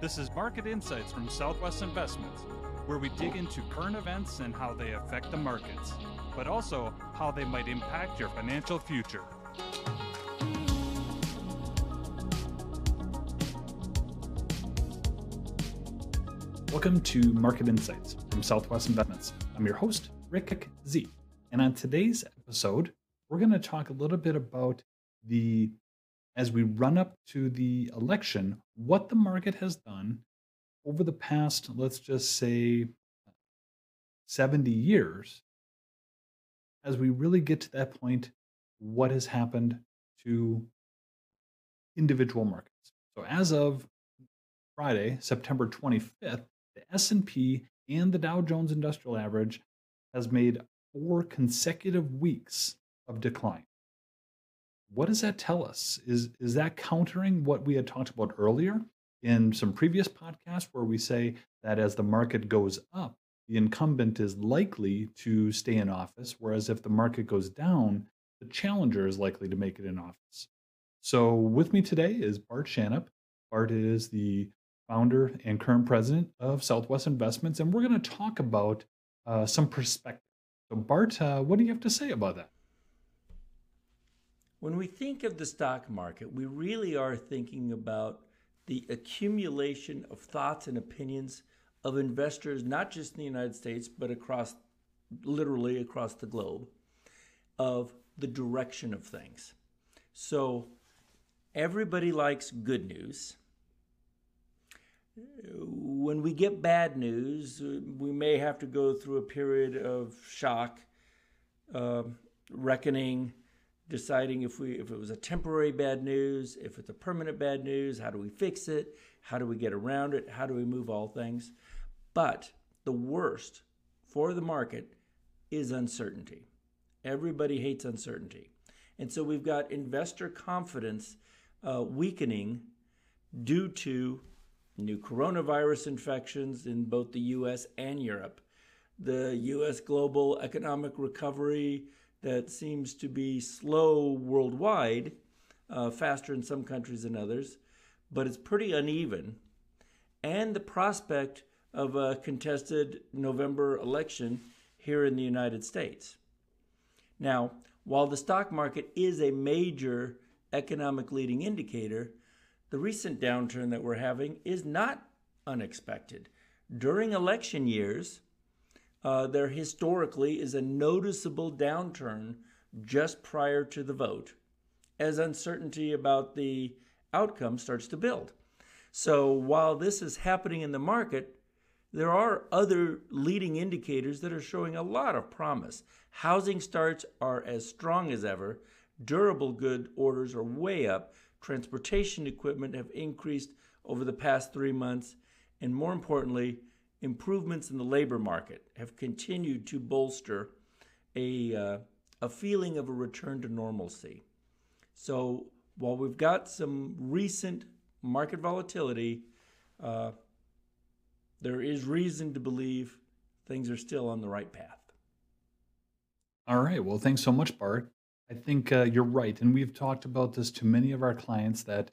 This is Market Insights from Southwest Investments, where we dig into current events and how they affect the markets, but also how they might impact your financial future. Welcome to Market Insights from Southwest Investments. I'm your host, Rick Z. And on today's episode, we're going to talk a little bit about the as we run up to the election, what the market has done over the past, let's just say, 70 years, as we really get to that point, what has happened to individual markets. So as of Friday, September 25th, the S&P and the Dow Jones Industrial Average has made four consecutive weeks of decline. What does that tell us? Is, is that countering what we had talked about earlier in some previous podcasts where we say that as the market goes up, the incumbent is likely to stay in office, whereas if the market goes down, the challenger is likely to make it in office. So, with me today is Bart Shanup. Bart is the founder and current president of Southwest Investments, and we're going to talk about uh, some perspective. So, Bart, uh, what do you have to say about that? When we think of the stock market, we really are thinking about the accumulation of thoughts and opinions of investors, not just in the United States, but across literally across the globe, of the direction of things. So everybody likes good news. When we get bad news, we may have to go through a period of shock, uh, reckoning, deciding if we if it was a temporary bad news, if it's a permanent bad news, how do we fix it? How do we get around it? How do we move all things? But the worst for the market is uncertainty. Everybody hates uncertainty. And so we've got investor confidence uh, weakening due to new coronavirus infections in both the US and Europe, the US global economic recovery that seems to be slow worldwide, uh, faster in some countries than others, but it's pretty uneven. And the prospect of a contested November election here in the United States. Now, while the stock market is a major economic leading indicator, the recent downturn that we're having is not unexpected. During election years, uh, there historically is a noticeable downturn just prior to the vote as uncertainty about the outcome starts to build. So while this is happening in the market, there are other leading indicators that are showing a lot of promise. Housing starts are as strong as ever. Durable good orders are way up. Transportation equipment have increased over the past three months. And more importantly, improvements in the labor market have continued to bolster a, uh, a feeling of a return to normalcy. So while we've got some recent market volatility, uh, there is reason to believe things are still on the right path. All right. Well, thanks so much, Bart. I think uh, you're right. And we've talked about this to many of our clients that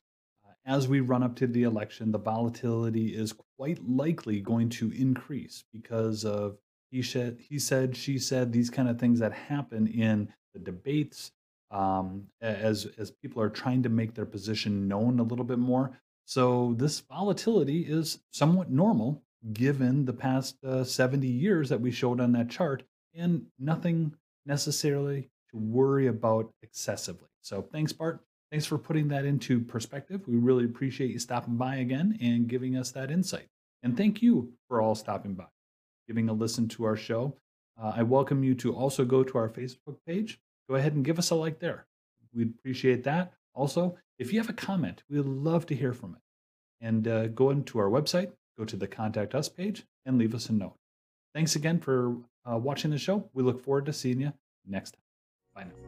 as we run up to the election, the volatility is quite likely going to increase because of he said, he said, she said, these kind of things that happen in the debates um, as as people are trying to make their position known a little bit more. So this volatility is somewhat normal given the past uh, 70 years that we showed on that chart, and nothing necessarily to worry about excessively. So thanks, Bart. Thanks for putting that into perspective. We really appreciate you stopping by again and giving us that insight. And thank you for all stopping by, giving a listen to our show. Uh, I welcome you to also go to our Facebook page. Go ahead and give us a like there. We'd appreciate that. Also, if you have a comment, we'd love to hear from it. And uh, go into our website, go to the Contact Us page, and leave us a note. Thanks again for uh, watching the show. We look forward to seeing you next time. Bye now.